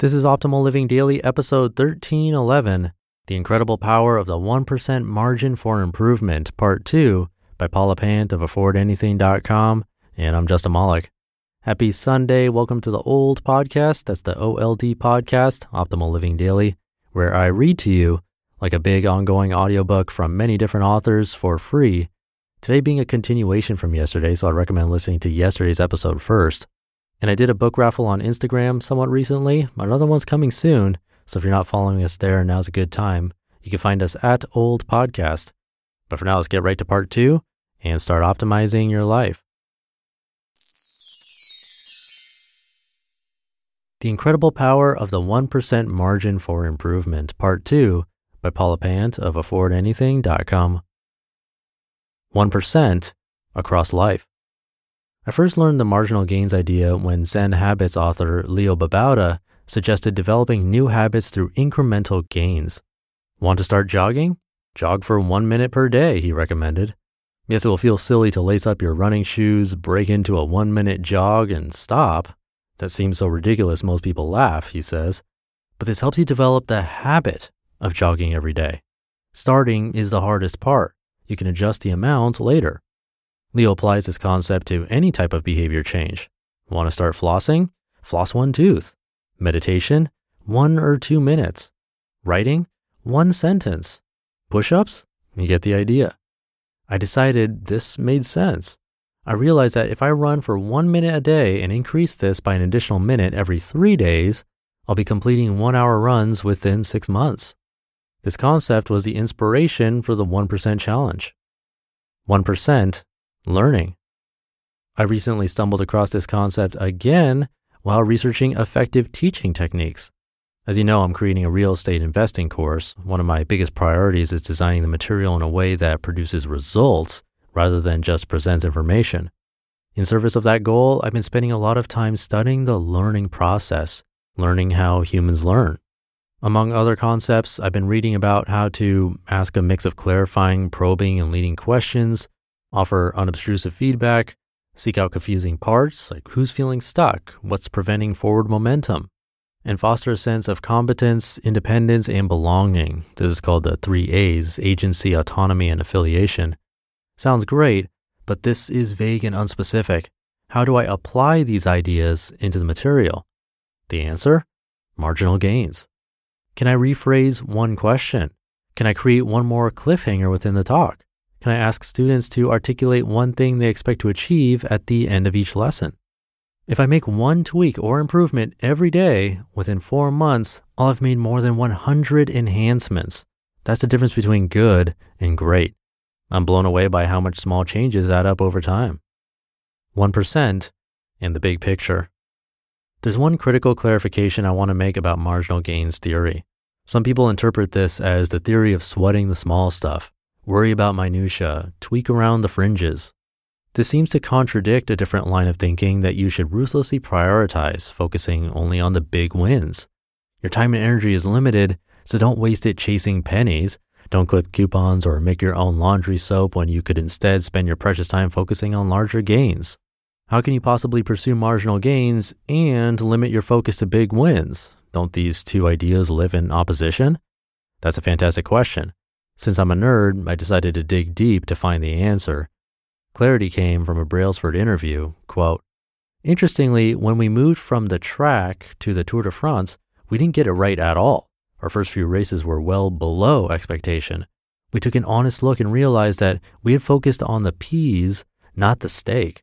This is Optimal Living Daily, episode 1311 The Incredible Power of the 1% Margin for Improvement, Part 2, by Paula Pant of AffordAnything.com. And I'm Justin Malik. Happy Sunday. Welcome to the old podcast. That's the OLD podcast, Optimal Living Daily, where I read to you like a big ongoing audiobook from many different authors for free. Today being a continuation from yesterday, so I recommend listening to yesterday's episode first. And I did a book raffle on Instagram somewhat recently. Another one's coming soon. So if you're not following us there, now's a good time. You can find us at Old Podcast. But for now, let's get right to part two and start optimizing your life. The Incredible Power of the 1% Margin for Improvement, Part 2 by Paula Pant of AffordAnything.com. 1% across life. I first learned the marginal gains idea when Zen Habits author Leo Babauta suggested developing new habits through incremental gains. Want to start jogging? Jog for one minute per day, he recommended. Yes, it will feel silly to lace up your running shoes, break into a one minute jog, and stop. That seems so ridiculous, most people laugh, he says. But this helps you develop the habit of jogging every day. Starting is the hardest part. You can adjust the amount later. Leo applies this concept to any type of behavior change. Want to start flossing? Floss one tooth. Meditation? One or two minutes. Writing? One sentence. Push ups? You get the idea. I decided this made sense. I realized that if I run for one minute a day and increase this by an additional minute every three days, I'll be completing one hour runs within six months. This concept was the inspiration for the 1% challenge. 1% learning. I recently stumbled across this concept again while researching effective teaching techniques. As you know, I'm creating a real estate investing course. One of my biggest priorities is designing the material in a way that produces results rather than just presents information. In service of that goal, I've been spending a lot of time studying the learning process, learning how humans learn. Among other concepts, I've been reading about how to ask a mix of clarifying, probing, and leading questions, offer unobtrusive feedback, seek out confusing parts like who's feeling stuck, what's preventing forward momentum, and foster a sense of competence, independence, and belonging. This is called the three A's agency, autonomy, and affiliation. Sounds great, but this is vague and unspecific. How do I apply these ideas into the material? The answer? Marginal gains. Can I rephrase one question? Can I create one more cliffhanger within the talk? Can I ask students to articulate one thing they expect to achieve at the end of each lesson? If I make one tweak or improvement every day within four months, I'll have made more than 100 enhancements. That's the difference between good and great. I'm blown away by how much small changes add up over time. 1% in the big picture. There's one critical clarification I want to make about marginal gains theory. Some people interpret this as the theory of sweating the small stuff worry about minutia, tweak around the fringes. This seems to contradict a different line of thinking that you should ruthlessly prioritize, focusing only on the big wins. Your time and energy is limited, so don't waste it chasing pennies. Don't clip coupons or make your own laundry soap when you could instead spend your precious time focusing on larger gains. How can you possibly pursue marginal gains and limit your focus to big wins? Don't these two ideas live in opposition? That's a fantastic question. Since I'm a nerd, I decided to dig deep to find the answer. Clarity came from a Brailsford interview. Quote, Interestingly, when we moved from the track to the Tour de France, we didn't get it right at all. Our first few races were well below expectation. We took an honest look and realized that we had focused on the peas, not the steak.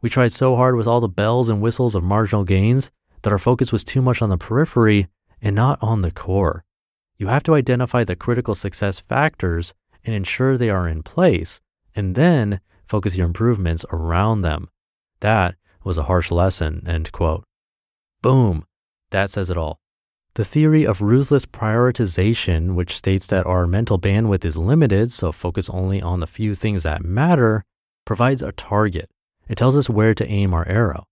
We tried so hard with all the bells and whistles of marginal gains that our focus was too much on the periphery and not on the core. You have to identify the critical success factors and ensure they are in place, and then focus your improvements around them. That was a harsh lesson, end quote. Boom. That says it all. The theory of ruthless prioritization, which states that our mental bandwidth is limited, so focus only on the few things that matter, provides a target. It tells us where to aim our arrow.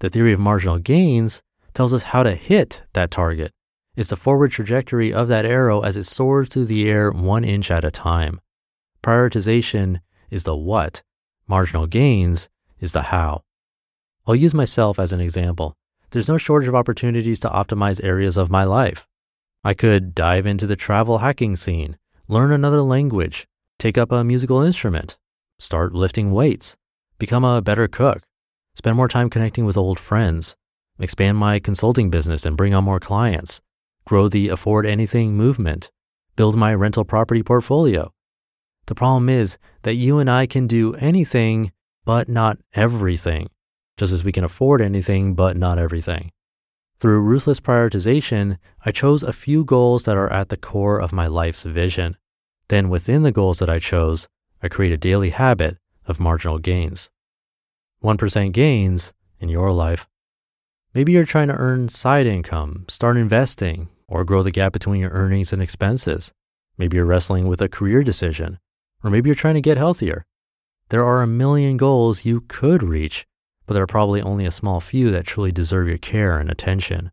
The theory of marginal gains tells us how to hit that target. It's the forward trajectory of that arrow as it soars through the air one inch at a time. Prioritization is the what, marginal gains is the how. I'll use myself as an example. There's no shortage of opportunities to optimize areas of my life. I could dive into the travel hacking scene, learn another language, take up a musical instrument, start lifting weights, become a better cook, spend more time connecting with old friends, expand my consulting business and bring on more clients, grow the afford anything movement, build my rental property portfolio. The problem is that you and I can do anything, but not everything just as we can afford anything but not everything. Through ruthless prioritization, I chose a few goals that are at the core of my life's vision. Then, within the goals that I chose, I create a daily habit of marginal gains. 1% gains in your life. Maybe you're trying to earn side income, start investing, or grow the gap between your earnings and expenses. Maybe you're wrestling with a career decision, or maybe you're trying to get healthier. There are a million goals you could reach but there are probably only a small few that truly deserve your care and attention.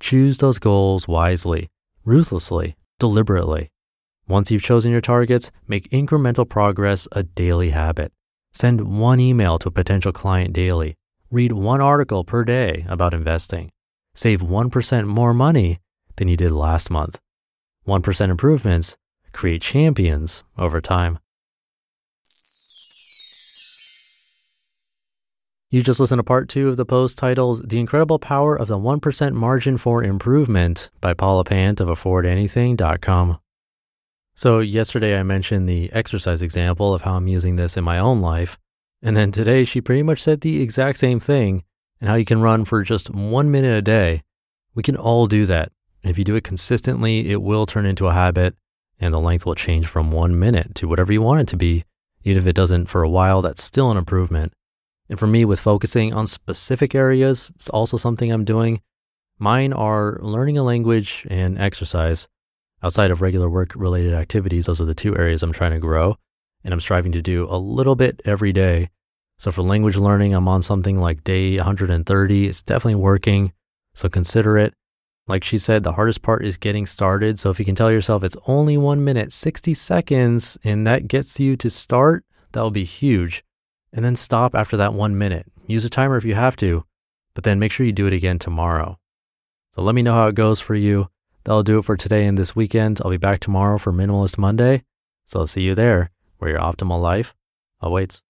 Choose those goals wisely, ruthlessly, deliberately. Once you've chosen your targets, make incremental progress a daily habit. Send one email to a potential client daily. Read one article per day about investing. Save 1% more money than you did last month. 1% improvements create champions over time. You just listened to part two of the post titled The Incredible Power of the 1% Margin for Improvement by Paula Pant of AffordAnything.com. So, yesterday I mentioned the exercise example of how I'm using this in my own life. And then today she pretty much said the exact same thing and how you can run for just one minute a day. We can all do that. And if you do it consistently, it will turn into a habit and the length will change from one minute to whatever you want it to be. Even if it doesn't for a while, that's still an improvement. And for me, with focusing on specific areas, it's also something I'm doing. Mine are learning a language and exercise. Outside of regular work related activities, those are the two areas I'm trying to grow. And I'm striving to do a little bit every day. So for language learning, I'm on something like day 130. It's definitely working. So consider it. Like she said, the hardest part is getting started. So if you can tell yourself it's only one minute, 60 seconds, and that gets you to start, that'll be huge and then stop after that one minute. Use a timer if you have to, but then make sure you do it again tomorrow. So let me know how it goes for you. That'll do it for today and this weekend. I'll be back tomorrow for Minimalist Monday. So I'll see you there where your optimal life awaits.